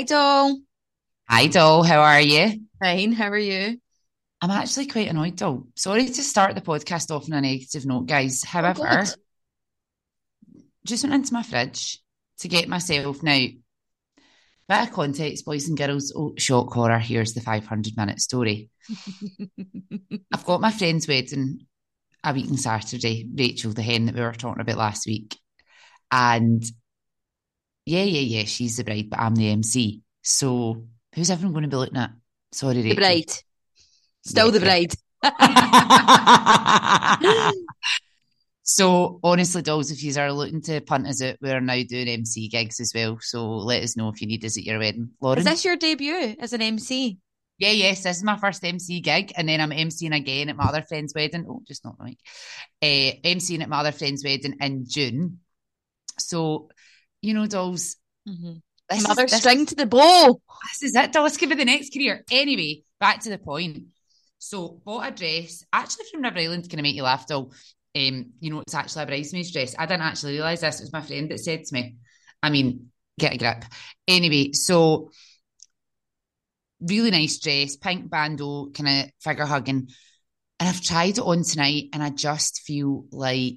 Hi, Doll. Hi, Doll. How are you? Fine. How are you? I'm actually quite annoyed, Doll. Sorry to start the podcast off on a negative note, guys. Oh, However, God. just went into my fridge to get myself now. Bit of context, boys and girls. Oh, shock horror. Here's the 500 minute story. I've got my friend's wedding a week on Saturday, Rachel, the hen that we were talking about last week. And yeah, yeah, yeah, she's the bride, but I'm the MC. So who's everyone going to be looking at? Sorry, The bride. Still Yeah, the bride. so honestly, dolls, if you are looking to punt us out, we're now doing MC gigs as well. So let us know if you need us at your wedding. Lauren? Is this your debut as an MC? yeah, yes, this is my first MC gig, and then I'm MCing again at my other friend's wedding. Oh, just not the mic. Uh, MCing at my other friend's wedding in June. So, you know, dolls, this is, Another this, string to the bow. this is it. Dolls, give me the next career. Anyway, back to the point. So, bought a dress, actually from River Island, can I make you laugh, doll? Um, you know, it's actually a bridesmaid's dress. I didn't actually realise this. It was my friend that said to me. I mean, get a grip. Anyway, so really nice dress, pink bandeau, kind of figure hugging. And I've tried it on tonight and I just feel like,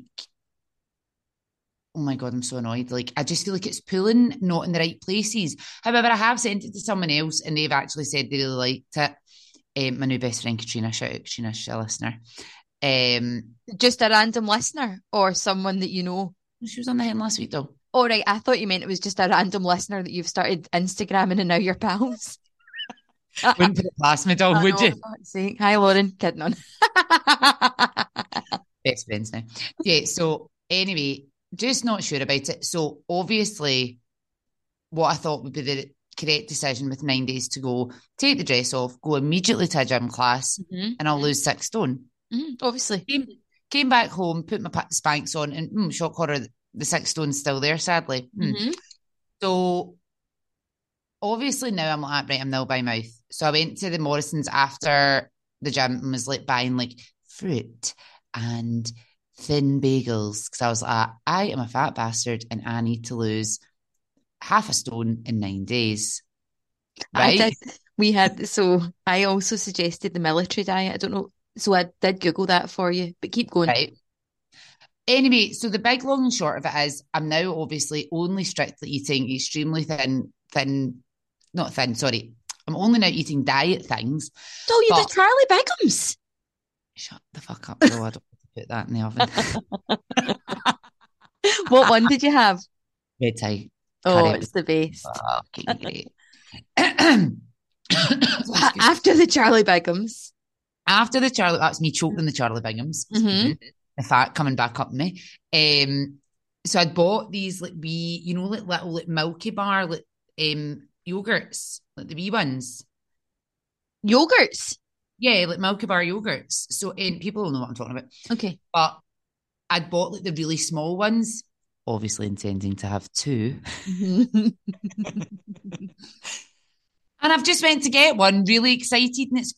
oh my God, I'm so annoyed. Like, I just feel like it's pulling not in the right places. However, I have sent it to someone else and they've actually said they really liked it. Um, my new best friend, Katrina, shout out Katrina, she's a listener. Um, Just a random listener or someone that you know. she was on the hen last week though. All right, I thought you meant it was just a random listener that you've started Instagramming and now you're pals. Wouldn't put it past me, dog, would know, you? for fuck's sake. Hi, Lauren. Kidding on. best friends now. Yeah, so anyway, just not sure about it. So obviously, what I thought would be the correct decision with nine days to go, take the dress off, go immediately to a gym class, Mhm. and I'll lose six stone. Mhm, Obviously. Came, came back home, put my pa- Spanx on, and mm, shock horror, the six stone's still there, sadly. Mm. Mhm. So obviously now I'm like, right, I'm nil by mouth. So I went to the Morrison's after the gym and was like buying like fruit and thin bagels because I was like, I am a fat bastard and I need to lose half a stone in nine days. I Right? did. We had so I also suggested the military diet. I don't know. So I did Google that for you, but keep going. Right. Anyway, so the big long and short of it is I'm now obviously only strictly eating extremely thin, thin, not thin, sorry. I'm only now eating diet things. So you But- the Charlie Bigham's. Shut the fuck up, though. I don't put that in the oven. What one did you have? Red tie. Oh, it's the best. Fucking great. After the Charlie Bigham's. After the Charlie, that's me choking the Charlie Bigham's. Mhm. The fat coming back up me. Um, so I'd bought these like wee, you know, like little like Milky Bar like um yogurts, like the wee ones. Yogurts. Yeah, like Milky Bar yogurts. So um, people will know what I'm talking about. Okay. But I'd bought like the really small ones, obviously intending to have two. Mhm. And I've just went to get one, really excited, and it's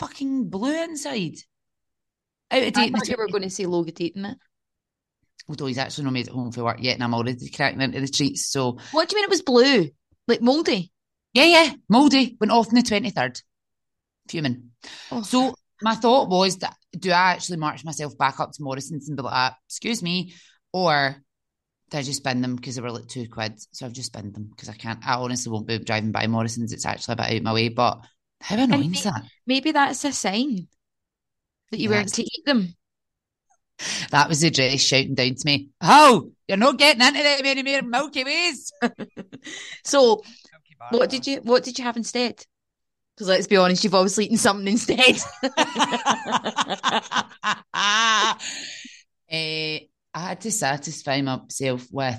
fucking blue inside. Out of I date. the thought you were going to say Logan eating it. Although he's actually not made it home for work yet, and I'm already cracking into the treats. So What do you mean it was blue? Like mouldy? yeah, yeah, mouldy went off on the twenty third. Fuming. Oh. So my thought was that do I actually march myself back up to Morrison's and be like, ah, excuse me, or did I just spend them because they were like two quid? So I've just spent them because I can't. I honestly won't be driving by Morrison's. It's actually a bit out my way, but how annoying is that? Maybe that's a sign that you Yeah, weren't to eat them. That was the dress shouting down to me. Oh, you're not getting into them anymore, Milky Ways. So what did you what did you have instead? Because let's be honest, you've obviously eaten something instead. Eh, I had to satisfy myself with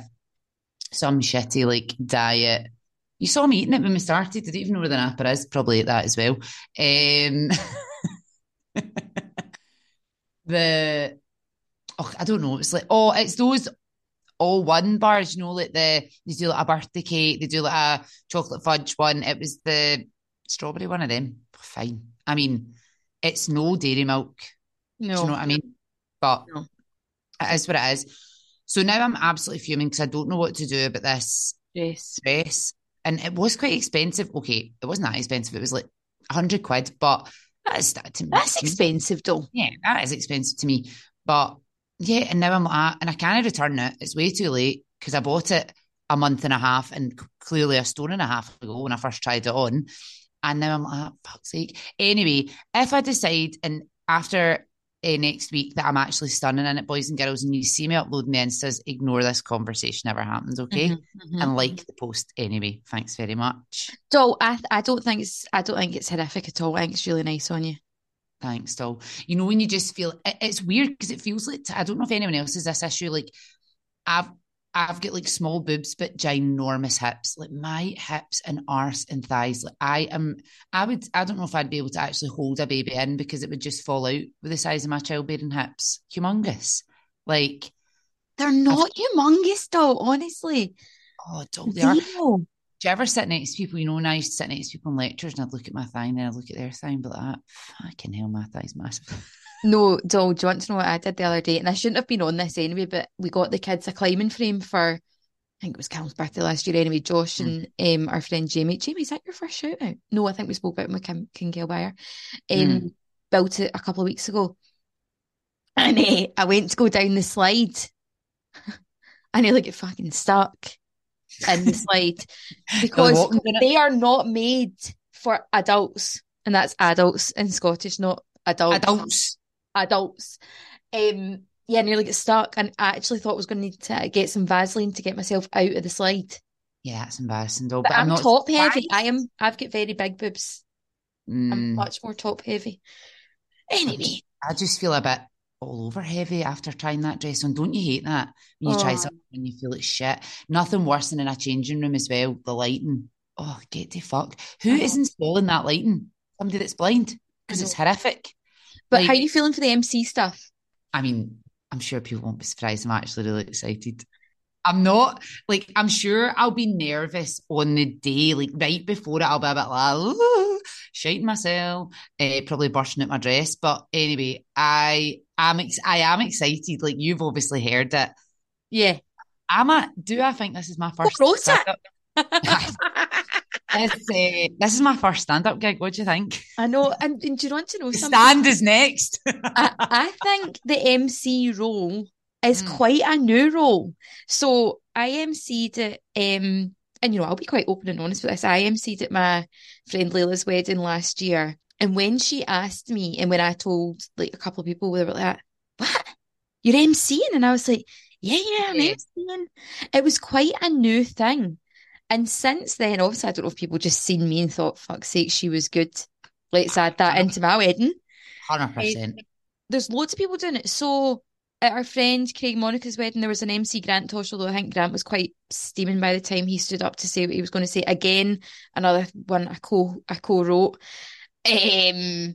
some shitty like diet. You saw me eating it when we started. I don't even know where the napper is. Probably ate that as well. Um, the oh, I don't know. It's like oh, it's those all one bars. You know, like the they do like a birthday cake. They do like a chocolate fudge one. It was the strawberry one of them. Fine. I mean, it's no dairy milk. no. Do you know what I mean? But No. it is what it is. So now I'm absolutely fuming because I don't know what to do about this Yes. dress. and it was quite expensive. Okay, it wasn't that expensive. It was like hundred quid, but that is that to me. That's expensive, though. Yeah, that is expensive to me. But yeah, and now I'm like, ah, and I can't return it. It's way too late because I bought it a month and a half and clearly a stone and a half ago when I first tried it on. And now I'm like, oh, fuck's sake. Anyway, if I decide and after uh, next week that I'm actually stunning in it, boys and girls, and you see me uploading the Instas, ignore this conversation ever happens, okay? Mm-hmm, mm-hmm. And like the post anyway. Thanks very much. So I, I don't think it's I don't think it's horrific at all. I think it's really nice on you. Thanks, doll. You know when you just feel it, it's weird because it feels like I don't know if anyone else has this issue. Like I've I've got like small boobs but ginormous hips. Like my hips and arse and thighs. Like I am I would I don't know if I'd be able to actually hold a baby in because it would just fall out with the size of my childbearing hips. Humongous. Like they're not I've, humongous though, honestly. Oh, don't they are. Do you ever sit next to people? You know, when I used to sit next to people in lectures and I'd look at my thigh and then I'd look at their thigh and be like, ah, fucking hell, my thigh's massive. No, Doll, do you want to know what I did the other day? And I shouldn't have been on this anyway, but we got the kids a climbing frame for, I think it was Cal's birthday last year anyway. Josh mm. and um, our friend Jamie. Jamie, is that your first shout out? No, I think we spoke about it with Kim, King Gelbire. Um, mm. Built it a couple of weeks ago. And uh, I went to go down the slide. I nearly get fucking stuck in the slide because they are not made for adults. And that's adults in Scottish, not adults. Adults adults. Um, yeah, nearly get stuck, and I actually thought I was going to need to get some Vaseline to get myself out of the slide. Yeah, that's embarrassing though. But, but I'm, I'm top heavy. I am. I've got very big boobs. Mm. I'm much more top heavy. Anyway, I just feel a bit all over heavy after trying that dress on. Don't you hate that when you oh. try something and you feel like shit? Nothing worse than in a changing room as well. The lighting. Oh, get the fuck. Who is installing that lighting? Somebody that's blind because it's horrific. But like, how are you feeling for the MC stuff? I mean, I'm sure people won't be surprised. I'm actually really excited. I'm not like I'm sure I'll be nervous on the day, like right before it. I'll be a bit like shaking myself, uh, probably bursting at my dress. But anyway, I am ex- I am excited. Like you've obviously heard it. Yeah, am I? Do I think this is my first? Wrote this, uh, this is my first stand-up gig. What do you think? I know, and, and do you want to know something? Stand is next. I, I, think the MC role is mm. quite a new role. So I MC'd it, um, and you know, I'll be quite open and honest with this. I MC'd at my friend Layla's wedding last year, and when she asked me, and when I told like a couple of people, they were like, "What? You're MCing?" And I was like, "Yeah, yeah, I'm yeah. MCing." It was quite a new thing. And since then, obviously, I don't know if people just seen me and thought, fuck's sake, she was good. Let's add that into my wedding. 100%. there's loads of people doing it. So at our friend Craig Monica's wedding, there was an MC Grant Tosh, although I think Grant was quite steaming by the time he stood up to say what he was going to say. Again, another one I co I co-wrote. Um, and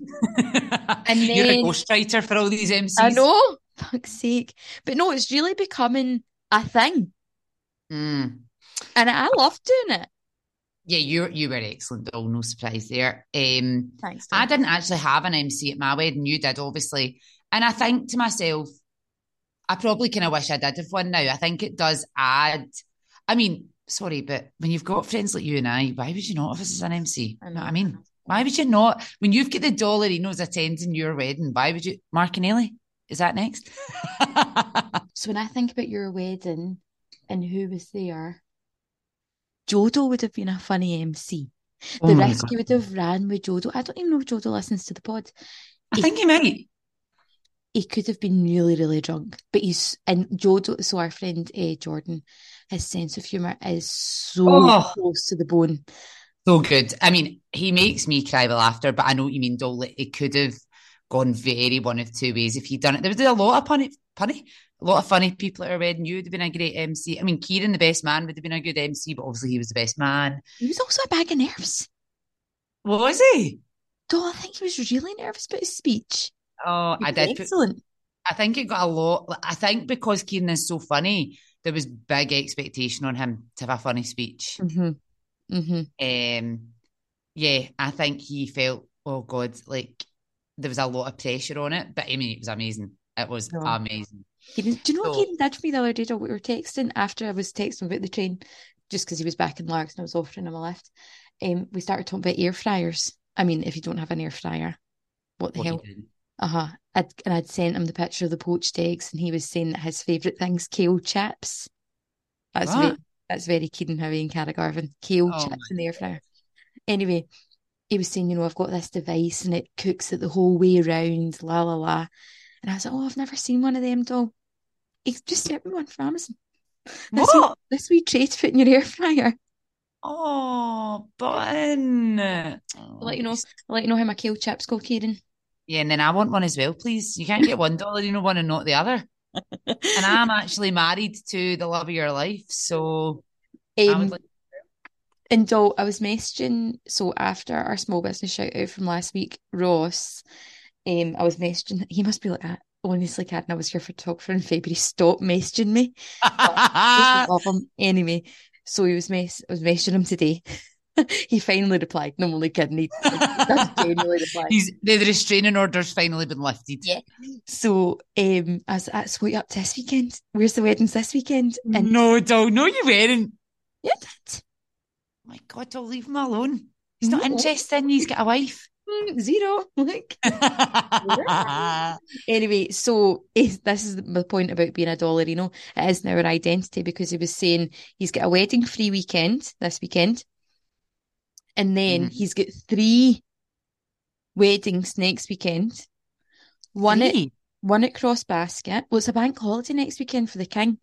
then, You're a ghostwriter for all these MCs. I know, fuck's sake. But no, it's really becoming a thing. Mm and I love doing it. Yeah, you you were excellent, Oh, No surprise there. Um, Thanks. I didn't actually have an MC at my wedding. You did, obviously, and I think to myself, I probably kind of wish I did have one now. I think it does add. I mean, sorry, but when you've got friends like you and I, why would you not have us as an MC? I know what I mean. Why would you not? When you've got the dollar Dollarinos attending your wedding, why would you? Mark and Ellie, is that next? so when I think about your wedding and who was there, Jodo would have been a funny MC. Oh the rescue would have ran with Jodo. I don't even know if Jodo listens to the pod. I he, think he might. He could have been really, really drunk, but he's and Jodo. So our friend uh, Jordan, his sense of humor is so oh, close to the bone. So good. I mean, he makes me cry with laughter, but I know what you mean, Dole. It could have gone very one of two ways if he'd done it. There was a lot of punny, punny, a lot of funny people at our wedding. You would have been a great MC. I mean, Kieran, the best man, would have been a good MC, but obviously he was the best man. He was also a bag of nerves. What was he? Oh, I think he was really nervous about his speech. Oh, I did. Excellent. Put, I think it got a lot. I think because Kieran is so funny, there was big expectation on him to have a funny speech. Mm-hmm. Mm-hmm. Um, yeah, I think he felt, oh God, like there was a lot of pressure on it. But I mean, it was amazing. It was oh. amazing. Do you know so, did for me the other day? We were texting after I was texting about the train. just because he was back in Largs and I was offering him a lift. Um, we started talking about air fryers. I mean, if you don't have an air fryer, what the What hell? Uh huh. And I'd sent him the picture of the poached eggs, and he was saying that his favourite thing's kale chips. That's very, that's very Keenan Howie and Cara Garvin. Kale Oh chips in the air fryer. Anyway, he was saying, you know, I've got this device and it cooks it the whole way around, la la la. And I was like, oh, I've never seen one of them, doll. He just sent me one from Amazon. This wee, What? this wee tray to put in your air fryer. Oh, button. I'll let you know. I'll let you know how my kale chips go, Kieran. Yeah, and then I want one as well, please. You can't get one dollar, you know, one and not the other. And I'm actually married to the love of your life, so Um, like. And Doll, I was messaging, so after our small business shout out from last week, Ross, um, I was messaging, he must be like, "Ah, honestly, Karen, I was your photographer in February, stop messaging me. Love him. Anyway, so he was mess I was messaging him today. he finally replied. No, I'm only kidding. He, genuinely reply. He's the restraining order's finally been lifted. Yeah. So um, I was at, what are you up to this weekend? Where's the weddings this weekend? And No, Doll, no, you weren't. yeah. Oh my God, Doll, leave him alone. He's not No. interested in. He's got a wife. Mm, zero. Like anyway, so eh, this is the point about being a dollarino. It is now an identity because he was saying he's got a wedding free weekend this weekend, and then Mhm. he's got three weddings next weekend. One at one at Cross Basket. Well, it's a bank holiday next weekend for the king.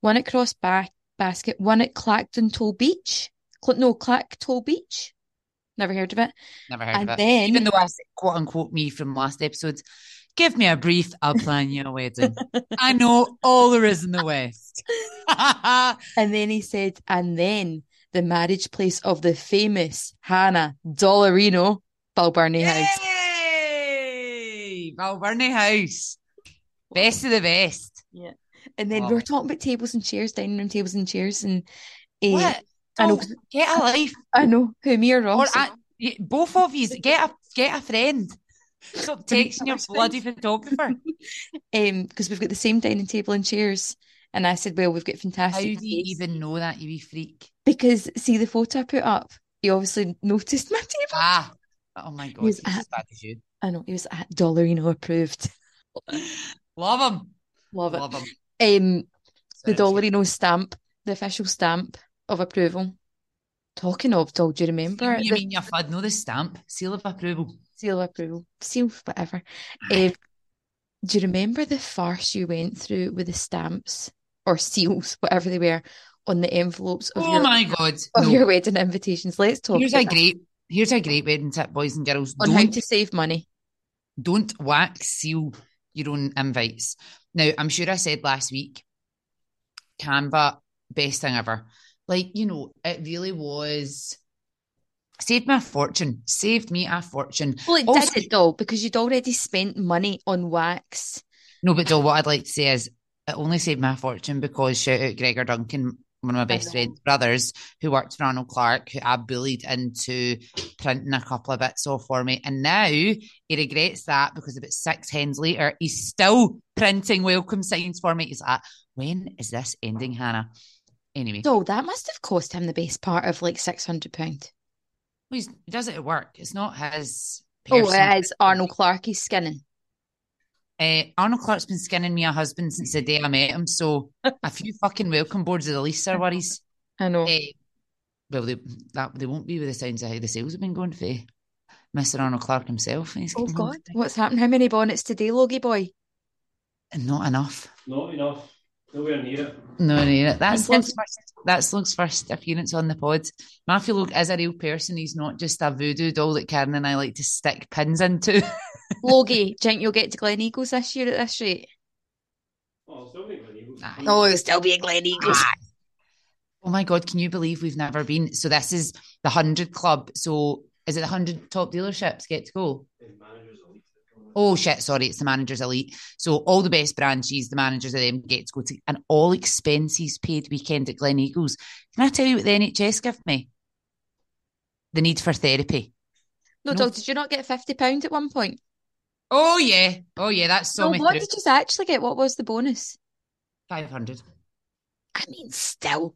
One at Cross ba- Basket. One at Clacton Toll Beach. Cl- no, Clacton Beach. Never heard of it. Never heard And of it. then Even though I said, quote unquote me from last episode, give me a brief, I'll plan you a wedding. I know all there is in the West. And then he said, and then the marriage place of the famous Hannah Dollarino, Balbirnie House. Yay! Balbirnie House. Best of the best. Yeah. And then we were talking about tables and chairs, dining room tables and chairs, and eh, What? I know, Oh, get a life. I know who me or Or Ross. Both of you, get a get a friend. Stop texting your bloody photographer. um, because we've got the same dining table and chairs. And I said, well, we've got fantastic. How do you taste. even know that, you wee freak? Because see the photo I put up, he obviously noticed my table. Ah, oh my God, He's he's at- as bad as you. I know, he was at Dollarino approved. Love him. Love it. Love him. Um, the Dollarino stamp, the official stamp of approval. Talking of, doll, do you remember You the mean your FUD, no the stamp, seal of approval. seal of approval? Seal, whatever. Um, do you remember the farce you went through with the stamps or seals, whatever they were, on the envelopes of, Oh your, my God. of No. your wedding invitations? Let's talk Here's about a that. great here's a great wedding tip, boys and girls. on how Don't to save money. don't wax seal your own invites. Now, I'm sure I said last week, Canva, best thing ever. Like, you know, it really was saved me a fortune. Saved me a fortune. Well, it Also- did it, doll, because you'd already spent money on wax. No, but Joel, what I'd like to say is it only saved my fortune because shout out Gregor Duncan, one of my best friends, brothers, who worked for Arnold Clark, who I bullied into printing a couple of bits off for me. And now he regrets that because about six hens later, he's still printing welcome signs for me. He's like, when is this ending, Hannah? Anyway, So that must have cost him the best part of like six hundred pound. well, he's, he does it at work. It's not his. Oh, it is Arnold Clark. He's skinning. Uh, Arnold Clark's been skinning me a husband since the day I met him, so a few fucking welcome boards are the least of our worries. I know. Eh, well, they, that they won't be with the sounds of how the sales have been going for Mr. Arnold Clark himself. He's oh God, what's happened? How many bonnets today, Logie boy? Not enough. Not enough. Nowhere near it. No, no, that's And Logue's first. That's Logue's first appearance on the pod. Matthew Logue is a real person. He's not just a voodoo doll that Karen and I like to stick pins into. Logie, do you think you'll get to Gleneagles this year at this rate? Oh, I'll still make Gleneagles. Aye. Oh, it'll still be a Gleneagles. Ah. Oh my God, can you believe we've never been? So this is the 100 Club. So is it the 100 top dealerships get to go? The manager's elite. Oh shit, sorry, it's the manager's elite. So all the best branches, the managers of them get to go to an all expenses paid weekend at Gleneagles. Can I tell you what the NHS give me? The need for therapy. No, No. dog, did you not get fifty pound at one point? Oh yeah. Oh yeah, that's so no, what through. did you actually get? What was the bonus? Five hundred. I mean, still.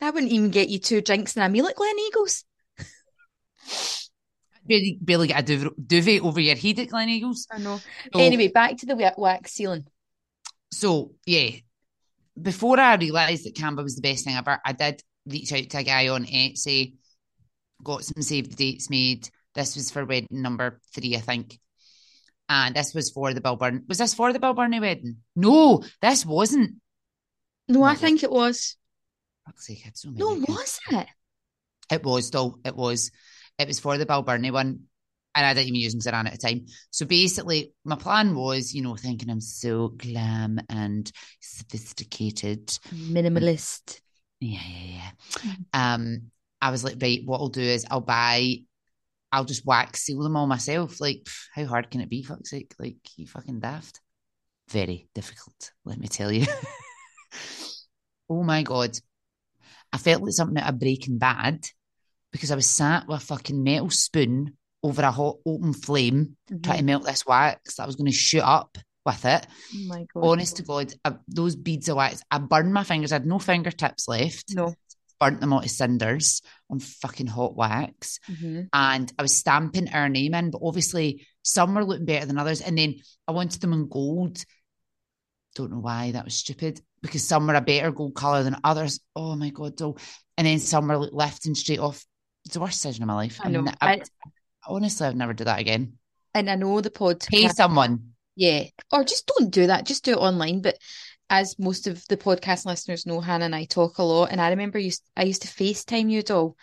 That wouldn't even get you two drinks and a meal at Gleneagles. Barely, barely get a duvet, duvet over your head at Gleneagles. I know. So- Anyway, back to the wax ceiling. So yeah, before I realised that Canva was the best thing ever, I did reach out to a guy on Etsy, got some save the dates made. This was for wedding number three, I think. And this was for the Balbirnie. Was this for the Balbirnie wedding? No, this wasn't. No, I think it was. Fuck's sake, I had so many No, was it? It was though. It was. It was for the Balbirnie one. And I didn't even use them because I ran out of time. So basically, my plan was, you know, thinking I'm so glam and sophisticated. Minimalist. Yeah, yeah, yeah. Um, I was like, right, what I'll do is I'll buy, I'll just wax seal them all myself. Like, pff, how hard can it be? Fuck's sake, like you fucking daft. Very difficult, let me tell you. oh my god, I felt like something out of Breaking Bad because I was sat with a fucking metal spoon over a hot open flame trying to melt this wax that I was going to shoot up with it. Oh my god. Honest to God, I, those beads of wax, I burned my fingers. I had no fingertips left. No. Burnt them all to cinders on fucking hot wax. Mhm. And I was stamping our name in, but obviously some were looking better than others. And then I wanted them in gold. Don't know why that was stupid because some were a better gold colour than others. Oh my God. So, and then some were like lifting straight off. It's the worst decision of my life. I know. I- I- honestly, I've never do that again. And I know the pod Pay someone. Yeah. Or just don't do that. Just do it online. But as most of the podcast listeners know, Hannah and I talk a lot. And I remember used I used to FaceTime you at all.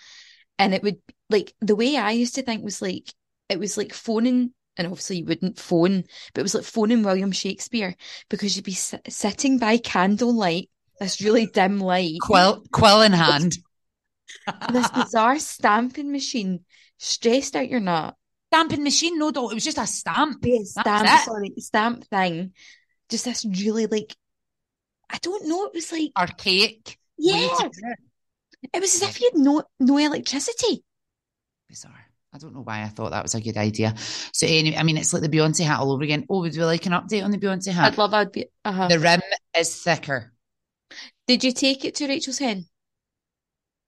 And it would like the way I used to think was like it was like phoning and obviously you wouldn't phone, but it was like phoning William Shakespeare because you'd be si- sitting by candlelight, this really dim light, Quill, quill in hand. This bizarre stamping machine, stressed out your nut. stamping machine, no, though. It was just a stamp. Yeah, That's stamp, sorry, stamp thing. Just this really like, I don't know. It was like, Archaic. yeah, it. it was as if you had no no electricity. Bizarre. I don't know why I thought that was a good idea. So anyway, I mean, it's like the Beyonce hat all over again. Oh, would we like an update on the Beyonce hat? I'd love. I'd be. Uh-huh. The rim is thicker. Did you take it to Rachel's hen?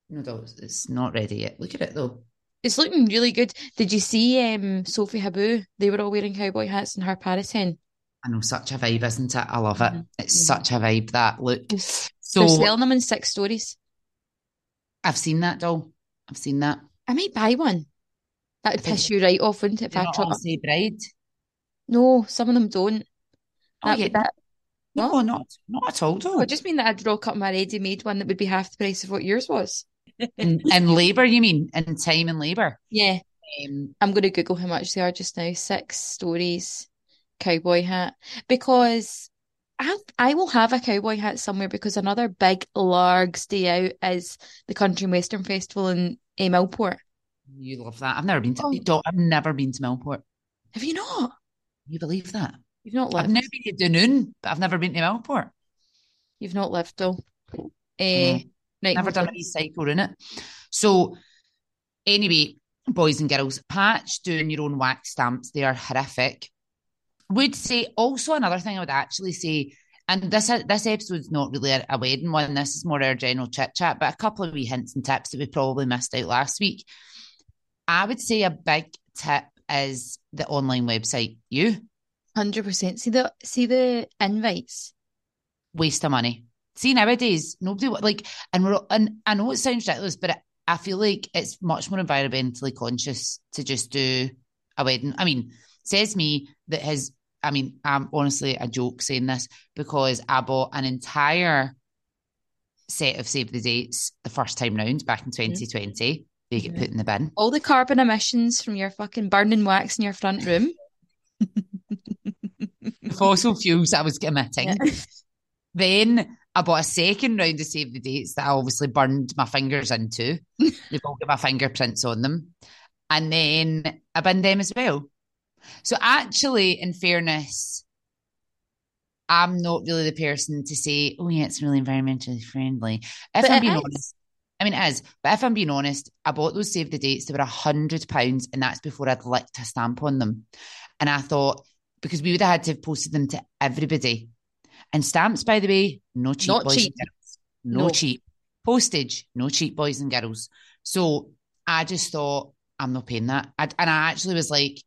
No, though, it's- not ready yet. Look at it though. It's looking really good. Did you see um Sophie Habboo? They were all wearing cowboy hats in her Paris hen. I know, such a vibe, isn't it? I love it. Mhm. It's such a vibe that look. They're So selling them in six stories. I've seen that doll. I've seen that. I might buy one. That'd piss you right off, wouldn't it? If They're I not say bride. No, some of them don't. Oh, That, yeah. that No, not not at all. Though. would just mean that I'd rock up my ready-made one that would be half the price of what yours was. In, in labour, you mean? In time and labour. Yeah, Um, I'm going to Google how much they are just now. Six stories, cowboy hat. Because I I will have a cowboy hat somewhere because another big large day out is the Country and Western Festival in eh, Millport. you love that. I've never been to. Oh. don't- I've never been to Millport. Have you not? You believe that? You've not lived. I've never been to Dunoon, but I've never been to Millport. You've not lived though. Eh, right, Never done on. a recycle in it. So, anyway, boys and girls, patch doing your own wax stamps. They are horrific. Would say also another thing I would actually say, and this this episode's not really a, a wedding one. This is more our general chit chat, but a couple of wee hints and tips that we probably missed out last week. I would say a big tip is the online website. You Hundred percent. See the see the invites. waste of money. See nowadays, nobody like, and we're and I know it sounds ridiculous, but I, I feel like it's much more environmentally conscious to just do a wedding. I mean, says me that has. I mean, I'm honestly a joke saying this because I bought an entire set of save the dates the first time round back in 2020. They get Mhm. put in the bin. All the carbon emissions from your fucking burning wax in your front room. Fossil fuels I was emitting. Yeah. Then I bought a second round of Save the Dates that I obviously burned my fingers into. They've all got my fingerprints on them. And then I binned them as well. So actually, in fairness, I'm not really the person to say, oh yeah, it's really environmentally friendly. If But I'm being is. honest, I mean it is, but if I'm being honest, I bought those Save the Dates, they were a hundred pounds, and that's before I'd licked a stamp on them. And I thought, because we would have had to have posted them to everybody. And stamps, by the way, no cheap, Not boys cheap. and girls. No, No. cheap. Postage, no cheap boys and girls. So I just thought, I'm not paying that. I, and I actually was like,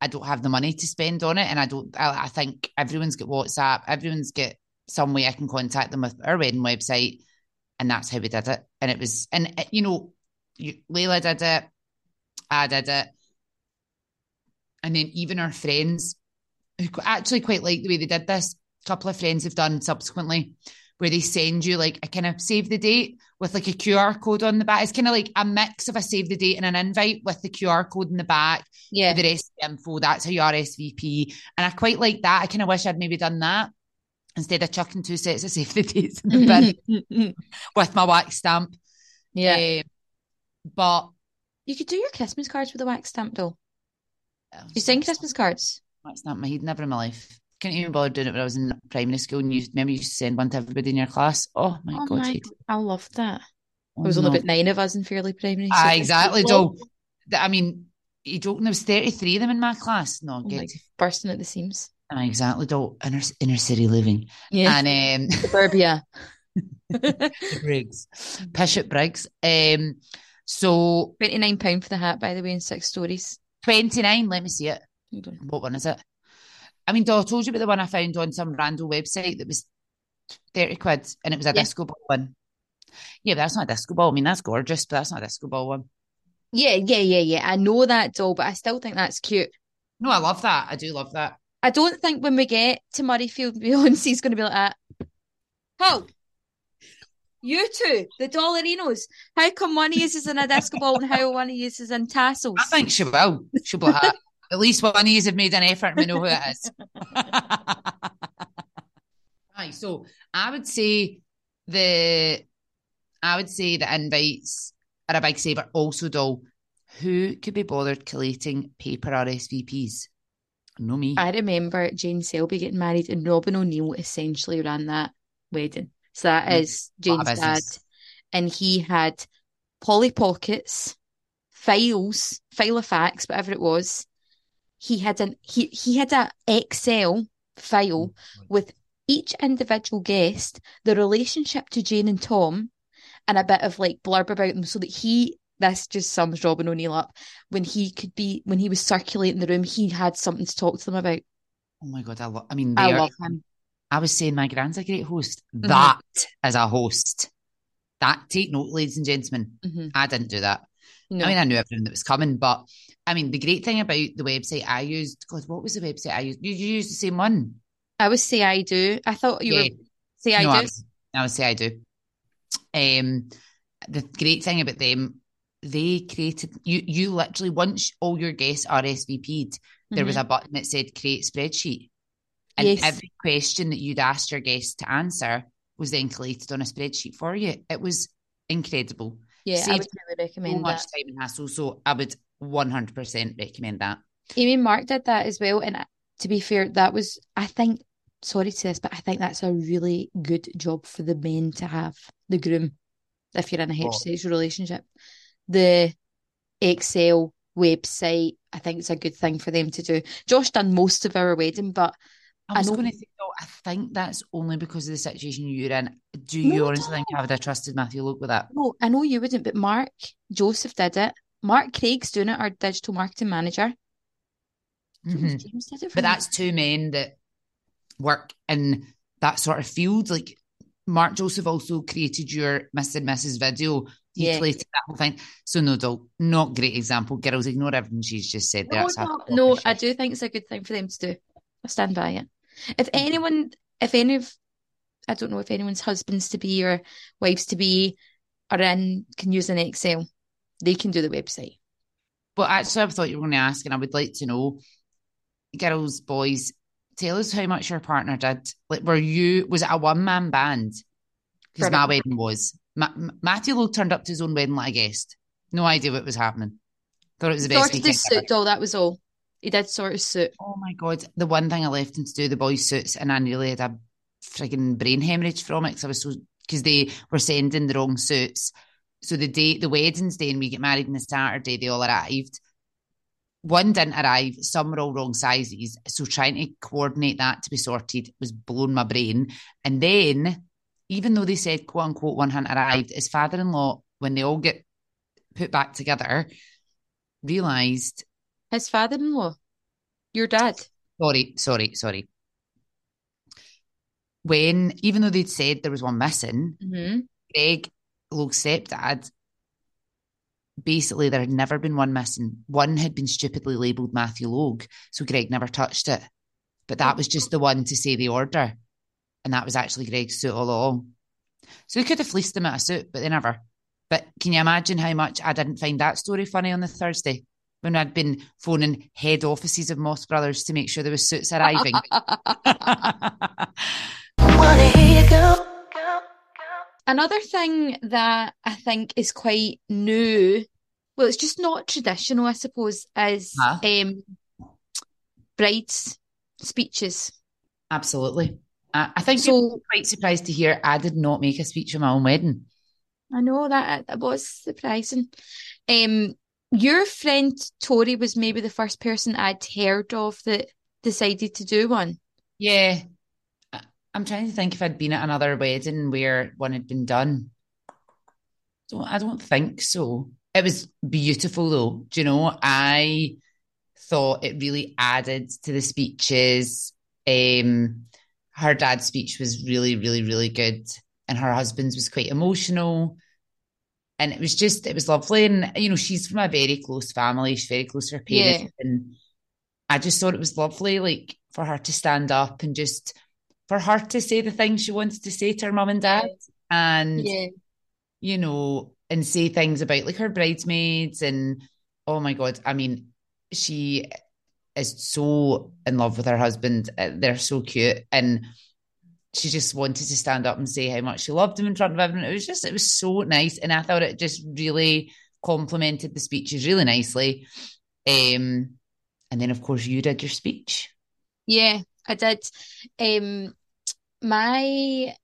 I don't have the money to spend on it. And I don't, I, I think everyone's got WhatsApp, everyone's got some way I can contact them with our wedding website. And that's how we did it. And it was, and uh, you know, you, Layla did it, I did it. And then even our friends who actually quite like the way they did this, couple of friends have done subsequently where they send you like a kind of save the date with like a QR code on the back. It's kind of like a mix of a save the date and an invite with the QR code in the back. Yeah. The rest of the info. That's how you RSVP. And I quite like that. I kind of wish I'd maybe done that instead of chucking two sets of save the dates in the bin with my wax stamp. yeah. Um, but you could do your Christmas cards with a wax stamp though. You send Christmas cards. Wax stamp my head never in my life. Couldn't even bother doing it when I was in primary school and you remember you used to send one to everybody in your class. Oh my oh god. my, I loved that. Oh, There was only no. about nine of us in Fairlie primary. so Ah, exactly, cool. Joe. I mean, you joking? There was 33 of them in my class. No, Oh get my, bursting at the seams. Ah, exactly, Joe. Inner, inner city living. Yeah. And um, Suburbia. Briggs. Bishop Briggs. Um, so £29 for the hat, by the way, in six stories. 29, let me see it. What one is it? I mean, Doll, I told you about the one I found on some random website that was 30 quid and it was a Yeah. disco ball one. Yeah, but that's not a disco ball. I mean, that's gorgeous, but that's not a disco ball one. Yeah, yeah, yeah, yeah. I know that doll, but I still think that's cute. No, I love that. I do love that. I don't think when we get to Murrayfield, Beyonce's going to be like that. Oh, you two, the Dollarinos. How come one of you is in a disco ball and how one uses in tassels? I think she will. She'll be like, at least one of you have made an effort and we know who it is. right, so I would say the I would say the invites are a big saver. Also, though, who could be bothered collating paper RSVPs? No me. I remember Jane Selby getting married, and Robin O'Neill essentially ran that wedding. So that Mm, is Jane's dad, and he had Polly Pockets, files, file of facts, whatever it was. He had an he he had a Excel file with each individual guest, the relationship to Jane and Tom, and a bit of like blurb about them, so that he. This just sums Robin O'Neill up. When he could be, when he was circulating the room, he had something to talk to them about. oh my god, I love. I mean, I love him. I was saying my grand's a great host. Mhm. That is a host. That take note, ladies and gentlemen. hmm I didn't do that. No, I mean, I knew everything that was coming, but I mean, the great thing about the website I used, God, what was the website I used? You, you used the same one. I was say I do. I thought you Yeah. were say I no, I do. was, I would say I do. Um, the great thing about them, they created you. You literally once all your guests RSVP'd, there was Mhm. a button that said create spreadsheet, and Yes. every question that you'd asked your guests to answer was then collated on a spreadsheet for you. It was incredible. yeah, I saved would really So recommend much that. time and hassle. So I would one hundred percent recommend that. Amy and Mark did that as well, and to be fair, that was I think. Sorry to this, but I think that's a really good job for the men to have the groom if you're in a Oh. heterosexual relationship. The Excel website, I think it's a good thing for them to do. Josh done most of our wedding, but I was going to say, though, I think that's only because of the situation you're in. Do you I honestly think. I would have trusted Matthew Logue with that? no, I know you wouldn't, but Mark Joseph did it. Mark Craig's doing it, our digital marketing manager. Mhm. James did it for But me. that's two men that work in that sort of field. Like Mark Joseph also created your Mr. and Mrs. video. He Yeah. created that whole thing. So no, Dol, not great example. Girls, ignore everything she's just said there. No, no, no, I do think it's a good thing for them to do. I stand by it. If anyone, if any of, I don't know if anyone's husbands to be or wives to be are in, can use an Excel, they can do the website. But actually, I thought you were going to ask, and I would like to know, girls, boys, tell us how much your partner did. Like, were you, was it a one man band? Because my wedding was. Ma- M- Matthew Logue turned up to his own wedding like a guest. No idea what was happening. Thought it was the best Sorted his suit, doll, that was all. He did sort his suit. Oh my god! The one thing I left him to do the boys' suits, and I nearly had a frigging brain hemorrhage from it because I was so because they were sending the wrong suits. So the day the wedding's day and we get married on the Saturday, they all arrived. One didn't arrive. Some were all wrong sizes. So trying to coordinate that to be sorted was blowing my brain. And then even though they said quote unquote one hadn't arrived, his father in law, when they all get put back together, realised, His father in law, your dad. sorry, sorry, sorry. When, even though they'd said there was one missing, Mm-hmm. Greg, Logue's stepdad, basically there had never been one missing. One had been stupidly labelled Matthew Logue, so Greg never touched it. But that was just the one to say the order. And that was actually Greg's suit all along. So they could have fleeced him out a suit, but they never. But can you imagine how much I didn't find that story funny on the Thursday when I'd been phoning head offices of Moss Brothers to make sure there was suits arriving? Another thing that I think is quite new, well, it's just not traditional, I suppose, is Huh? um, brides' speeches. Absolutely. I, I think So quite surprised to hear I did not make a speech at my own wedding. I know that that was surprising. Um, your friend Tori was maybe the first person I'd heard of that decided to do one. Yeah. I'm trying to think if I'd been at another wedding where one had been done. I don't think so. It was beautiful though. Do you know? I thought it really added to the speeches. Um, her dad's speech was really, really, really good. And her husband's was quite emotional. And it was just, it was lovely. And, you know, she's from a very close family. She's very close to her parents. Yeah. And I just thought it was lovely, like, for her to stand up and just for her to say the things she wanted to say to her mum and dad. And, Yeah. you know, and say things about like her bridesmaids and oh my god, I mean, she is so in love with her husband. Uh, They're so cute, and she just wanted to stand up and say how much she loved him in front of everyone. It was just, it was so nice, and I thought it just really complimented the speeches really nicely. Um, and then of course you did your speech. Yeah, I did. Um, my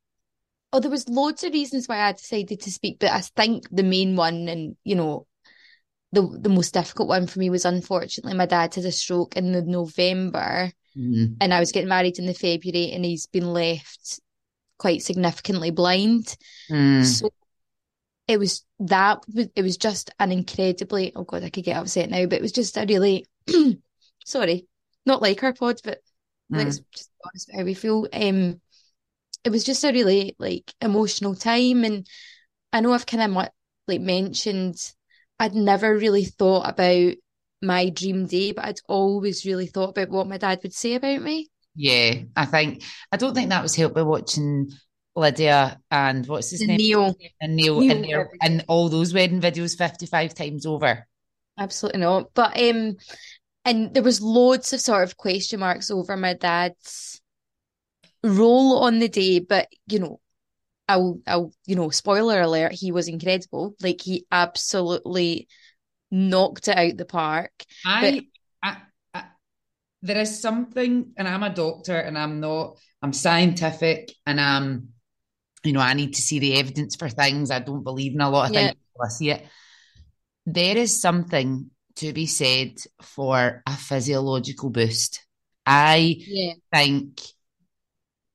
oh, there was loads of reasons why I decided to speak, but I think the main one, and you know, the the most difficult one for me was unfortunately my dad had a stroke in the November, Mhm. and I was getting married in the February, and he's been left quite significantly blind. Mm. So it was that it was just an incredibly oh god I could get upset now, but it was just a really sorry, not like our pods, but let's just be honest about how we feel. Um, it was just a really like emotional time, and I know I've kind of like mentioned I'd never really thought about my dream day, but I'd always really thought about what my dad would say about me. Yeah, I think I don't think that was helped by watching Lydia and what's his And name Neil, and Neil, Neil and, their, and all those wedding videos fifty five times over. absolutely not. But um, and there was loads of sort of question marks over my dad's role on the day, but you know, I'll, I'll, you know, spoiler alert, he was incredible. Like he absolutely knocked it out the park. I, I, I, there is something, and I'm a doctor, and I'm not. I'm scientific, and I'm, you know, I need to see the evidence for things. I don't believe in a lot of Yeah. things until I see it. There is something to be said for a physiological boost. I Yeah. think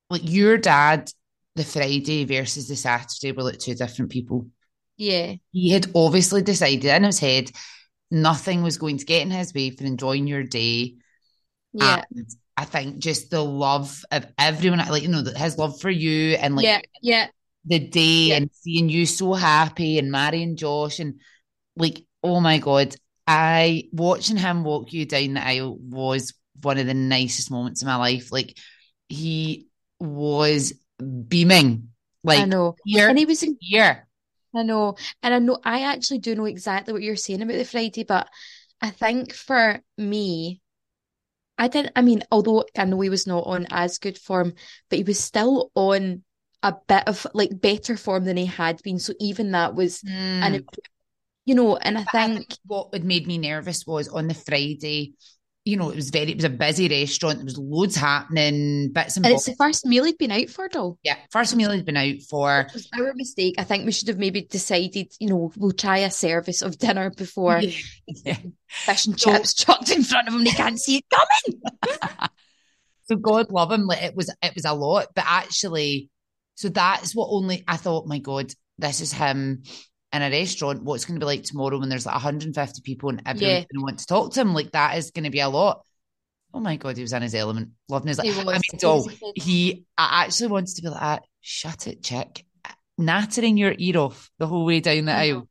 like your dad, the Friday versus the Saturday were like two different people. Yeah. He had obviously decided in his head nothing was going to get in his way for enjoying your day. Yeah. And I think just the love of everyone, like, you know, his love for you and like yeah. Yeah. the day Yeah. and seeing you so happy and marrying Josh and like, oh my God, I watching him walk you down the aisle was one of the nicest moments of my life. Like he was beaming, I like know. here, And he was in here. I know. And I know I actually do know exactly what you're saying about the Friday, but I think for me, I didn't, I mean, although I know he was not on as good form, but he was still on a bit of like better form than he had been. So even that was an, Mm. You know, and I think, what had made me nervous was on the Friday, you know, it was very, it was a busy restaurant. There was loads happening, bits and and it's the first meal he'd been out for, though. Yeah, first meal he'd been out for. Which was our mistake. I think we should have maybe decided, you know, we'll try a service of dinner before Yeah. fish and chips chucked in front of him. He can't see it coming. So God love him. Like it was, it was a lot, but actually, So that's what only I thought, my God, this is him in a restaurant. What's going to be like tomorrow when there's like 150 people and everyone's Yeah. going to want to talk to him? Like that is going to be a lot. Oh my God, he was in his element. Loving his He I was. mean, He doll, was he I actually wants to be like, "Ah, shut it, chick. Nattering your ear off the whole way down the I know. aisle.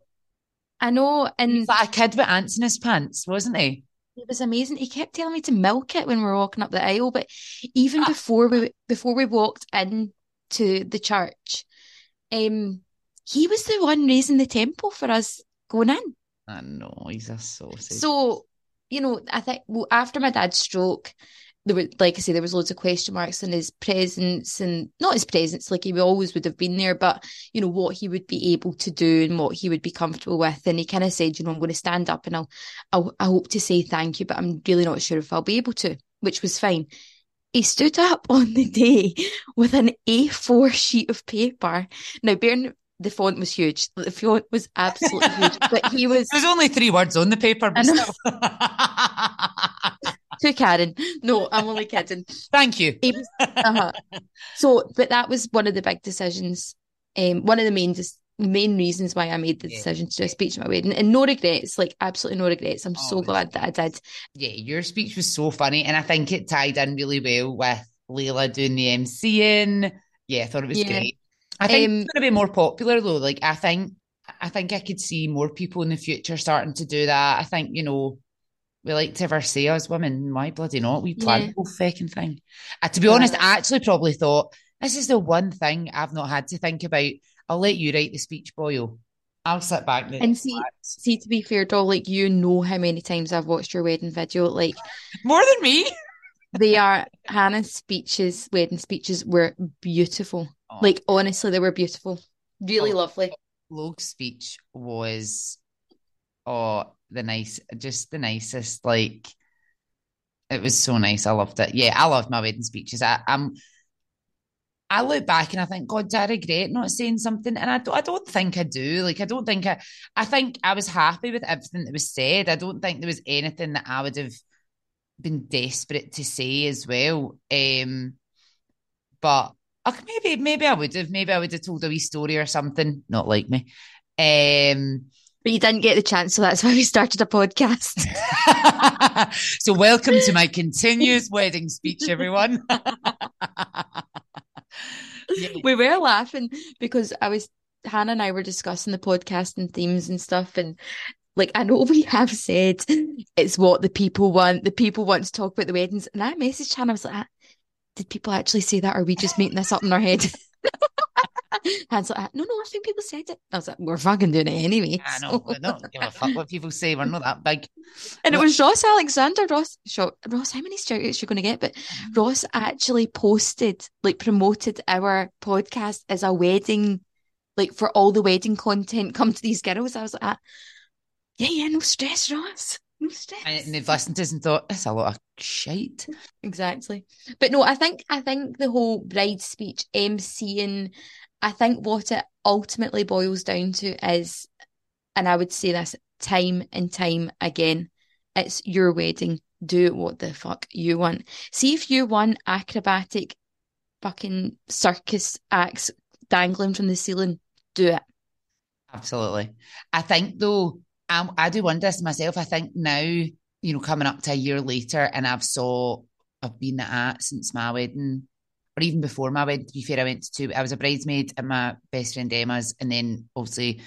I know, and He's like a kid with ants in his pants, wasn't he? It was amazing. He kept telling me to milk it when we were walking up the aisle, but even Ah. before we before we walked in to the church, um, he was the one raising the tempo for us going in. I know, he's a sausage. So, you know, I think well, after my dad's stroke, there were, like I say, there was loads of question marks on his presence and not his presence, like he always would have been there, but you know what he would be able to do and what he would be comfortable with. And he kind of said, you know, I'm going to stand up and I'll, I'll, I hope to say thank you, but I'm really not sure if I'll be able to, which was fine. He stood up on the day with an A4 sheet of paper. Now, bearing the font was huge. The font was absolutely huge, but he was There's only three words on the paper, but still. to Karen. No, I'm only kidding. Thank you. Was, uh-huh. So, but that was one of the big decisions. Um, one of the main dis- main reasons why I made the Yeah. decision to do a speech at my wedding, and no regrets, like absolutely no regrets. I'm Oh, so glad that I did. Yeah, your speech was so funny, and I think it tied in really well with Layla doing the MCing. Yeah, I thought it was Yeah. great. I think Um, it's going to be more popular though. Like, I think, I think I could see more people in the future starting to do that. I think you know. We like to ever say as women. Why bloody not? We plan Yeah. the whole fucking thing. Uh, to be Yeah. honest, I actually probably thought this is the one thing I've not had to think about. I'll let you write the speech, Boyle. I'll sit back and, And see, see, to be fair, doll, like you know how many times I've watched your wedding video. Like more than me. they are Hannah's speeches, wedding speeches were beautiful. Oh. Like honestly, they were beautiful, really Oh. lovely. Logue's speech was oh the nice just the nicest like it was so nice. I loved it. Yeah I loved my wedding speeches. I, I'm I look back and I think God did I regret not saying something? And I don't, I don't think I do. Like I don't think I I think I was happy with everything that was said. I don't think there was anything that I would have been desperate to say as well. Um but maybe maybe I would have maybe I would have told a wee story or something not like me um But you didn't get the chance, so that's why we started a podcast. so welcome to my continuous wedding speech, everyone. Yeah. we were laughing because I was Hannah and I were discussing the podcast and themes and stuff and like I know we have said it's what the people want. The people want to talk about the weddings. And I messaged Hannah, I was like, "Ah, did people actually say that? Or are we just making this up in our head? "Ah, no, no, I think people said it. I was like, we're fucking doing it anyway. I know, So- we don't give a fuck what people say. We're not that big. And it was Ross Alexander. Ross, Ross, how many shout outs you going to get? But Ross actually posted, like, promoted our podcast as a wedding, like, for all the wedding content come to these girls. I was like, ah, yeah, yeah, no stress, Ross. No stress. And they've listened to us and thought, it's a lot of shite. Exactly. But no, I think I think the whole bride speech, um, emceeing, I think what it ultimately boils down to is, and I would say this time and time again, it's your wedding. Do what the fuck you want. See if you want acrobatic fucking circus acts dangling from the ceiling, do it. Absolutely. I think though, um, I do wonder this myself. I think now, you know, coming up to a year later, and I've saw I've been at since my wedding, or even before my wedding. To be fair, I went to two. I was a bridesmaid at my best friend Emma's, and then obviously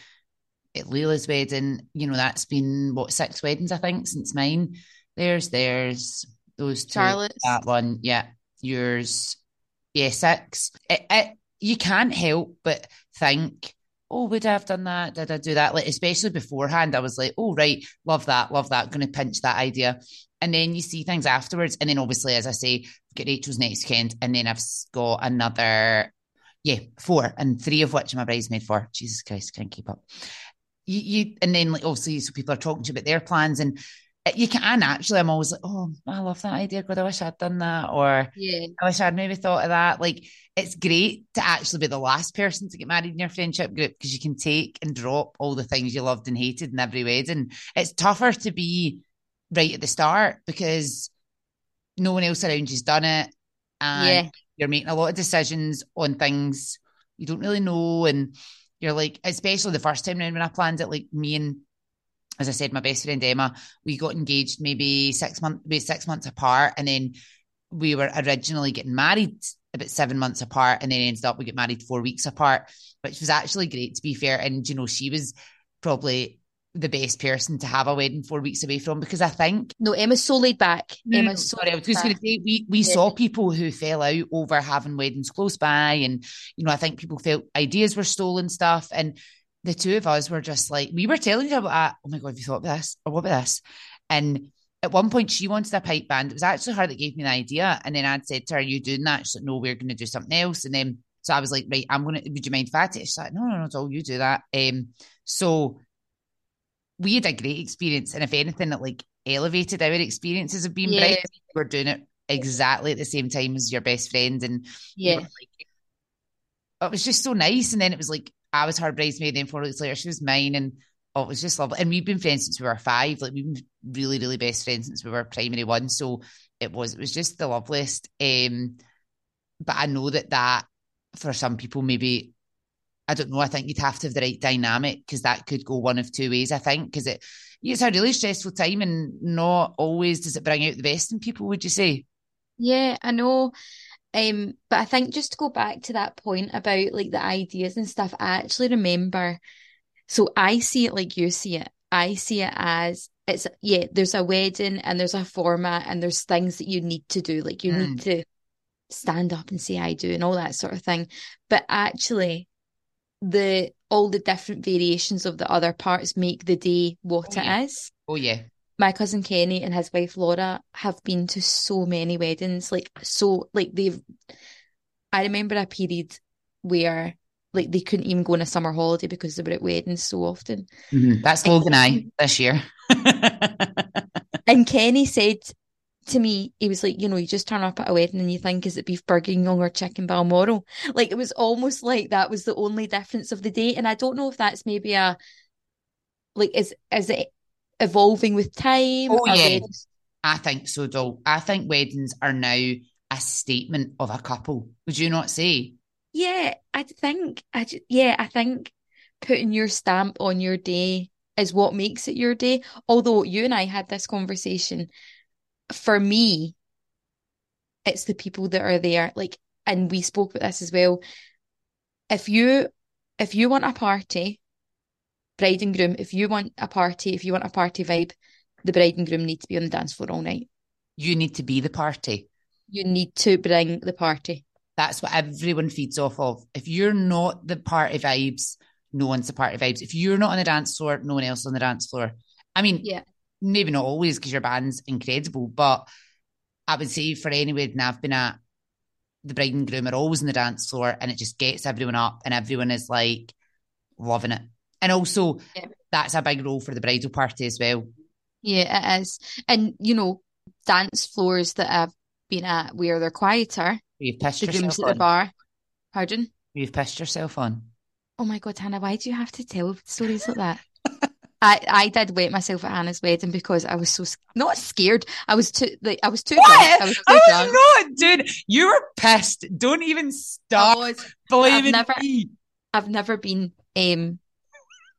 at Leila's wedding. You know, that's been what six weddings I think since mine. There's theirs, those two, Charlotte's. that one, yeah, yours, yeah, six. It, it, you can't help but think oh, would I have done that? Did I do that? Like, especially beforehand, I was like, oh, right, love that, love that, going to pinch that idea. And then you see things afterwards. And then obviously, as I say, got Rachel's next weekend, and then I've got another, yeah, four, and three of which a bridesmaid for. Jesus Christ, can't keep up. You, you and then like obviously, so people are talking to you about their plans, and Uh, you can actually. I'm always like, oh, I love that idea. God, I wish I'd done that, or Yeah. I wish I'd maybe thought of that. Like, it's great to actually be the last person to get married in your friendship group because you can take and drop all the things you loved and hated in every wedding. It's tougher to be right at the start because no one else around you's done it. And Yeah. you're making a lot of decisions on things you don't really know. And you're like, especially the first time round when I planned it, like me and as I said, my best friend Emma, we got engaged maybe six months, maybe six months apart, and then we were originally getting married about seven months apart, and then ended up we get married four weeks apart, which was actually great to be fair. And you know, she was probably the best person to have a wedding four weeks away from because I think No, Emma's so laid back. Emma's so sorry, I was just going to say we we Yeah. saw people who fell out over having weddings close by, and you know I think people felt ideas were stolen stuff, and the two of us were just like we were telling her about ah, oh my god, have you thought about this or what about this? And at one point she wanted a pipe band. It was actually her that gave me the idea, and then I'd said to her, "Are you doing that?" She's like, "No, we're going to do something else." And then so I was like, "Right, I'm gonna. Would you mind if I it?" She's like, "No, no, no, it's all you do that." Um, so we had a great experience, and if anything, it like elevated our experiences of being Yeah. brides. We're doing it exactly at the same time as your best friend, and Yeah. were, like, it was just so nice. And then it was like I was her bridesmaid, then four weeks later she was mine, and oh, it was just lovely. And we've been friends since we were five. Like we've been really, really best friends since we were primary one. So it was, it was just the loveliest. Um, but I know that that for some people maybe I don't know. I think you'd have to have the right dynamic because that could go one of two ways. I think because it it's a really stressful time and not always does it bring out the best in people. Would you say? Yeah, I know. Um, but I think just to go back to that point about like the ideas and stuff, I actually remember. So I see it like you see it. I see it as it's yeah, there's a wedding and there's a format and there's things that you need to do. Like you Mm. need to stand up and say I do and all that sort of thing. But actually the all the different variations of the other parts make the day what Oh, it yeah. is Oh yeah, my cousin Kenny and his wife Laura have been to so many weddings, like so like they've I remember a period where like they couldn't even go on a summer holiday because they were at weddings so often. Mhm. that's Logan I this year. And Kenny said to me, he was like, you know, you just turn up at a wedding and you think, is it beef bourguignon or chicken balmoral? Like it was almost like that was the only difference of the day. And I don't know if that's maybe a like is is it evolving with time? Oh, yeah. weddings- I think so, Doll. I think weddings are now a statement of a couple. Would you not say? Yeah, I think I ju- yeah, I think putting your stamp on your day is what makes it your day. Although you and I had this conversation, for me, it's the people that are there. Like, and we spoke about this as well. If you if you want a party, bride and groom, if you want a party, if you want a party vibe, the bride and groom need to be on the dance floor all night. You need to be the party. You need to bring the party. That's what everyone feeds off of. If you're not the party vibes, no one's the party vibes. If you're not on the dance floor, no one else is on the dance floor. I mean, Yeah. maybe not always because your band's incredible, but I would say for any wedding I've been at, the bride and groom are always on the dance floor and it just gets everyone up and everyone is like loving it. And also, Yeah. that's a big role for the bridal party as well. Yeah, it is. And you know, dance floors that I've been at where they're quieter, You've pissed the yourself at the bar. Pardon? You've pissed yourself on. Oh my God, Hannah, why do you have to tell stories like that? I I did wet myself at Hannah's wedding because I was so not scared. I was too like I was too drunk. I was too I drunk. not, dude. You were pissed. Don't even I start was. blaming never- me. I've never been um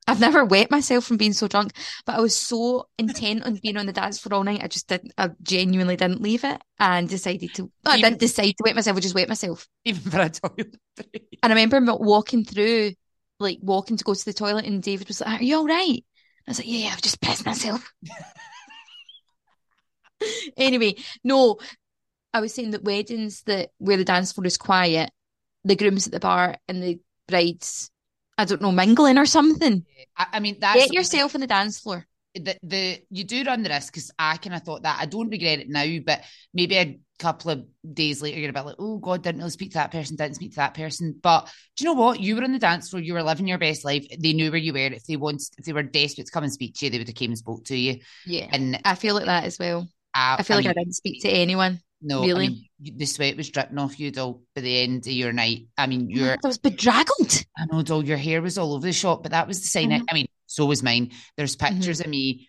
I've never wet myself from being so drunk, but I was so intent on being on the dance floor all night. I just didn't. I genuinely didn't leave it and decided to. I Even- didn't decide to wet myself. I just wet myself. Even for a toilet break. And I remember walking through, like walking to go to the toilet, and David was like, "Are you all right?" I was like, "Yeah, yeah, I've just pissed myself." anyway, no, I was saying that weddings that where the dance floor is quiet, the groom's at the bar and the brides, I don't know, mingling or something. I, I mean, that's Get yourself on the dance floor. the, the you do run the risk because I kind of thought that I don't regret it now, but maybe a couple of days later you're a bit like, oh God, didn't really speak to that person, didn't speak to that person. But do you know what? You were on the dance floor, you were living your best life. They knew where you were. If they want, if they were desperate to come and speak to you, they would have came and spoke to you. Yeah, And I feel like that as well. I, I feel like mean, I didn't speak to anyone. No, really. I mean, the sweat was dripping off you, doll, by the end of your night. I mean, you're I was bedraggled. I know, doll, your hair was all over the shop, but that was the sign. Mhm. I mean, so was mine. There's Mm-hmm. pictures of me.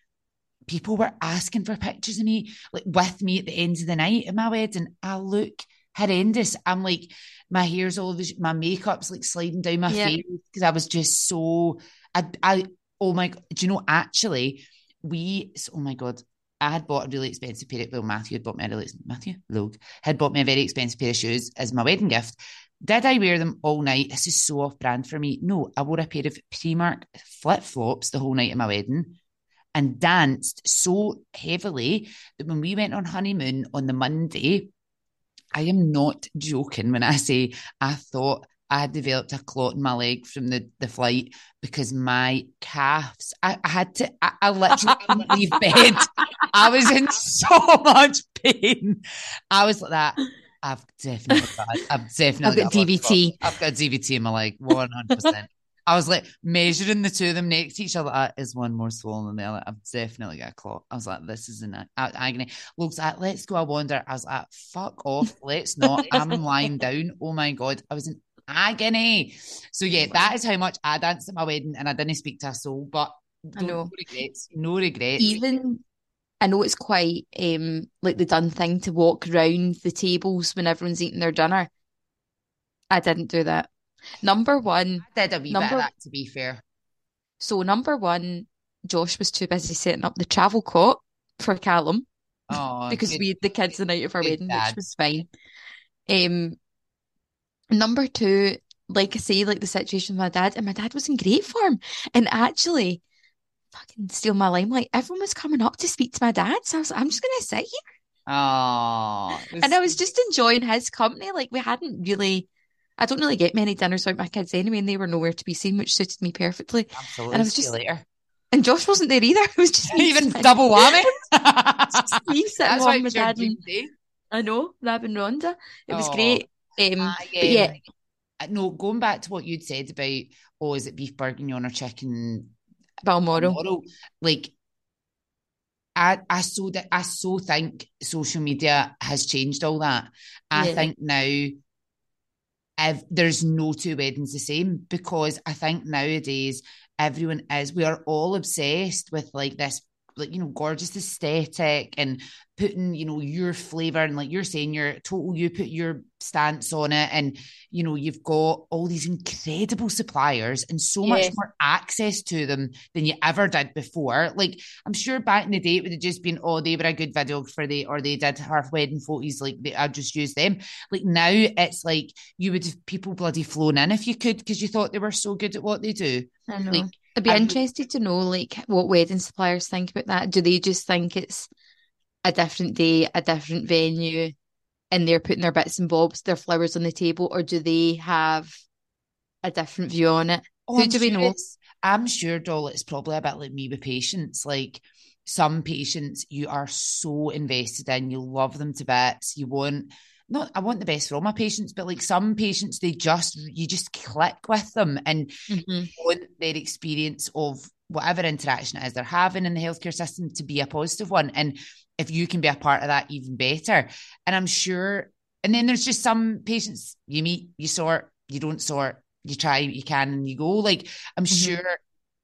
People were asking for pictures of me, like with me at the end of the night at my wedding. I look horrendous. I'm like, my hair's all this, my makeup's like sliding down my Yeah. face because I was just so. I, I, oh my, god, do you know? Actually, we, oh my god, I had bought a really expensive pair of, well, Matthew had bought me a really, Matthew, Logue, had bought me a very expensive pair of shoes as my wedding gift. Did I wear them all night? This is so off brand for me. No, I wore a pair of Primark flip flops the whole night of my wedding and danced so heavily that when we went on honeymoon on the Monday, I am not joking when I say I thought I had developed a clot in my leg from the, the flight because my calves, I, I had to, I, I literally couldn't leave bed. I was in so much pain. I was like that. I've definitely got, I've definitely I've got a blood DVT. I've got DVT in my leg, 100%. I was like measuring the two of them next to each other. Like, is one more swollen than the other? I've definitely got a clot. I was like, this is an agony. Looks at, let's go. I wander. I was like, fuck off. Let's not. I'm lying down. Oh my God. I was in agony. So yeah, that is how much I danced at my wedding and I didn't speak to a soul, but I know. no regrets. No regrets. Even I know it's quite um like the done thing to walk around the tables when everyone's eating their dinner. I didn't do that. Number one, I did a wee bit of that, to be fair. so number one, Josh was too busy setting up the travel cot for Callum. Oh, because good. we had the kids the night of our wedding, dad. which was fine. Um, number two, like I say, like the situation with my dad, and my dad was in great form, and actually, fucking steal my limelight. Everyone was coming up to speak to my dad, so I was, like, I'm just gonna sit here, Oh, and I was just enjoying his company. Like we hadn't really, I don't really get many dinners without my kids anyway, and they were nowhere to be seen, which suited me perfectly. absolutely. and I was just- later. And Josh wasn't there either. It was just Even sitting- double whammy. just me sitting That's my dad. And. I know, Rabin Ronda. It was Oh. great. Um, I, but yeah, um, no, going back to what you'd said about, oh, is it beef bourguignon or chicken Balmoral. tomorrow? Like, I, I so that I so think social media has changed all that. I Yeah. think now, if there's no two weddings the same because I think nowadays everyone is. We are all obsessed with like this, like you know, gorgeous aesthetic and putting you know your flavor and like you're saying your total you put your stance on it and you know you've got all these incredible suppliers and so much more access to them than you ever did before. Like i'm sure back in the day it would have just been oh they were a good videographer they or they did her wedding photos like they, i just used them. Like now it's like you would have people bloody flown in if you could because you thought they were so good at what they do. I know. Like, I'd be I- interested to know like what wedding suppliers think about that. Do they just think it's a different day, a different venue, and they're putting their bits and bobs, their flowers on the table, or do they have a different view on it? Oh, Who I'm do we sure know? I'm sure, doll, it's probably a bit like me with patients. Like some patients you are so invested in, you love them to bits. You want not I want the best for all my patients, but like some patients, they just you just click with them and Mhm. want their experience of whatever interaction it is they're having in the healthcare system to be a positive one. And if you can be a part of that, even better. And I'm sure, and then there's just some patients you meet, you sort, you don't sort, you try, you can, and you go. Like, I'm Mhm. sure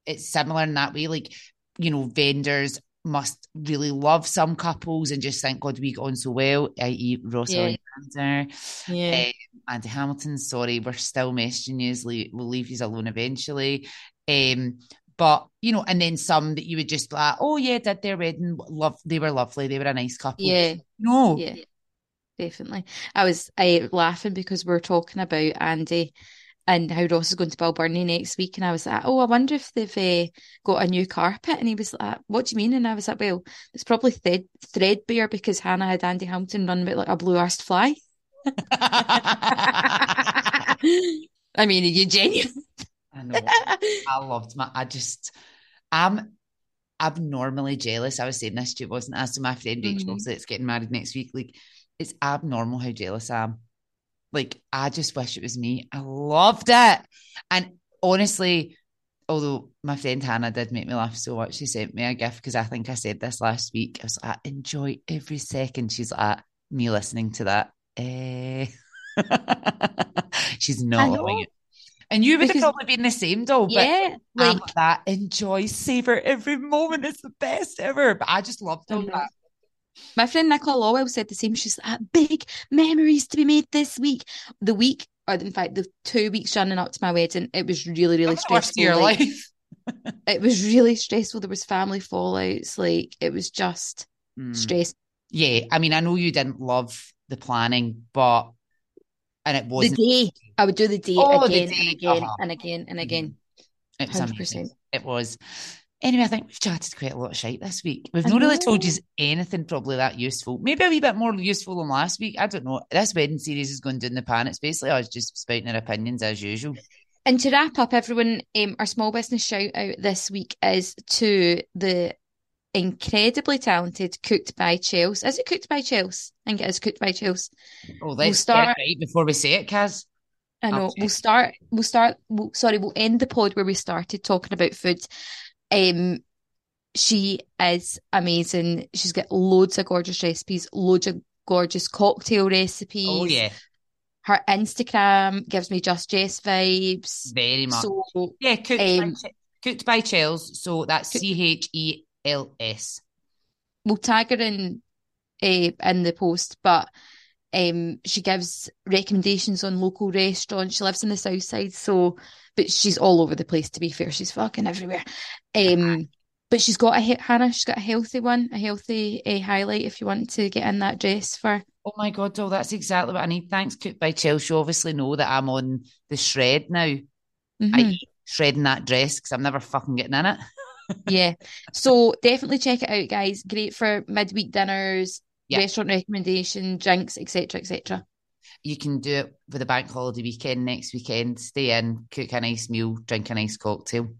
it's similar in that way. Like, you know, vendors must really love some couples and just think, God, we got on so well, i.e., Ross Yeah. Alexander. Yeah. Um, Andy Hamilton, sorry, we're still messaging you. We'll leave you alone eventually. Um, but you know, and then some that you would just be like, oh yeah, did their wedding, love, they were lovely, they were a nice couple. Yeah. no, Yeah. Definitely. I was I laughing because we are talking about Andy and how Ross is going to Balbirnie next week, and I was like, "Oh, I wonder if they've uh, got a new carpet." And he was like, "What do you mean?" And I was like, "Well, it's probably thread threadbare because Hannah had Andy Hamilton run about like a blue-arsed fly." I mean, are you genuine? I know. I loved my. I just, I'm abnormally jealous. I was saying this to you, wasn't I? So my friend Rachel, Mhm. obviously, that's getting married next week. Like, it's abnormal how jealous I am. Like, I just wish it was me. I loved it, and honestly, although my friend Hannah did make me laugh so much, she sent me a gift because I think I said this last week. I was like, enjoy every second. She's like, me listening to that. Eh. She's not loving it. And you would Because- have probably been the same, though. But Yeah, like that. Enjoy, savor every moment. It's the best ever. But I just loved all that. My friend Nicola Lowell said the same. She's like, big memories to be made this week. The week, or in fact, the two weeks running up to my wedding, it was really, really the stressful. your like, life. It was really stressful. There was family fallouts. Like it was just Mm. stress. Yeah, I mean, I know you didn't love the planning, but and it wasn't. day I would do the day Oh, the again day, and again uh-huh. and again and again. It was 100%. It was. Anyway, I think we've chatted quite a lot of shite this week. We've I not really told know. you anything probably that useful. Maybe a wee bit more useful than last week. I don't know. This wedding series is going down the pan. It's basically us just spouting our opinions as usual. And to wrap up, everyone, um, our small business shout out this week is to the incredibly talented Cooked by Chelsea. Is it Cooked by Chelsea? I think it is Cooked by Chelsea. Oh, let's start- get it right before we say it, Kaz. I know. We'll start. We'll start. We'll, sorry, we'll end the pod where we started talking about food. Um, she is amazing. She's got loads of gorgeous recipes, loads of gorgeous cocktail recipes. Oh yeah, Her Instagram gives me just Jess vibes. very much. So yeah, cooked, by, um, Ch- cooked by Chels. So that's C H E L S. we'll tag her in uh, in the post, but um, she gives recommendations on local restaurants. She lives in the south side, so but she's all over the place. To be fair, she's fucking everywhere. Um, but she's got a Hannah. She's got a healthy one, a healthy uh, highlight. If you want to get in that dress for, Oh my God, Doll, that's exactly what I need. Thanks, Cooked by Chelsea. Obviously know that I'm on the shred now. I Mhm. hate shredding that dress because I'm never fucking getting in it. yeah. So definitely check it out, guys. Great for midweek dinners, Yeah. restaurant recommendation, drinks, etc., etc. You can do it for the bank holiday weekend next weekend. Stay in, cook a nice meal, drink a nice cocktail.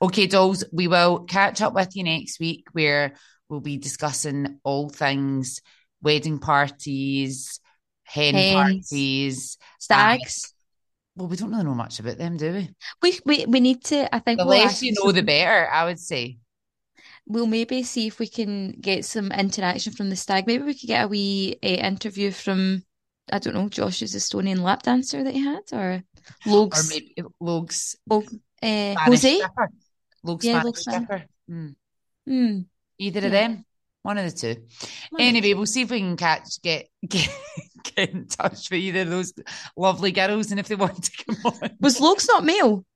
Okay, dolls, we will catch up with you next week where we'll be discussing all things wedding parties, hen Hens. parties. Stags. Um, well, we don't really know much about them, do we? We we we need to. I think The we'll less you know, the better, I would say. We'll maybe see if we can get some interaction from the stag. Maybe we could get a wee uh, interview from, I don't know, Josh's Estonian lap dancer that he had, or Logs, Or maybe Logs uh, Jose. Logs Yeah, Logs. Hmm. Hmm. Either Yeah. of them, one of the two. One Anyway, we'll see if we can catch get get get in touch with either of those lovely girls, and if they want to come on. Was Logs not male?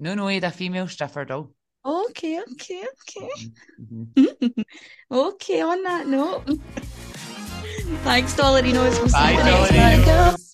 No, no, he had a female stripper doll. Okay, okay, okay. Mhm. Okay, on that note. Thanks, Dollarinos. We'll see Bye, you next Dollarino.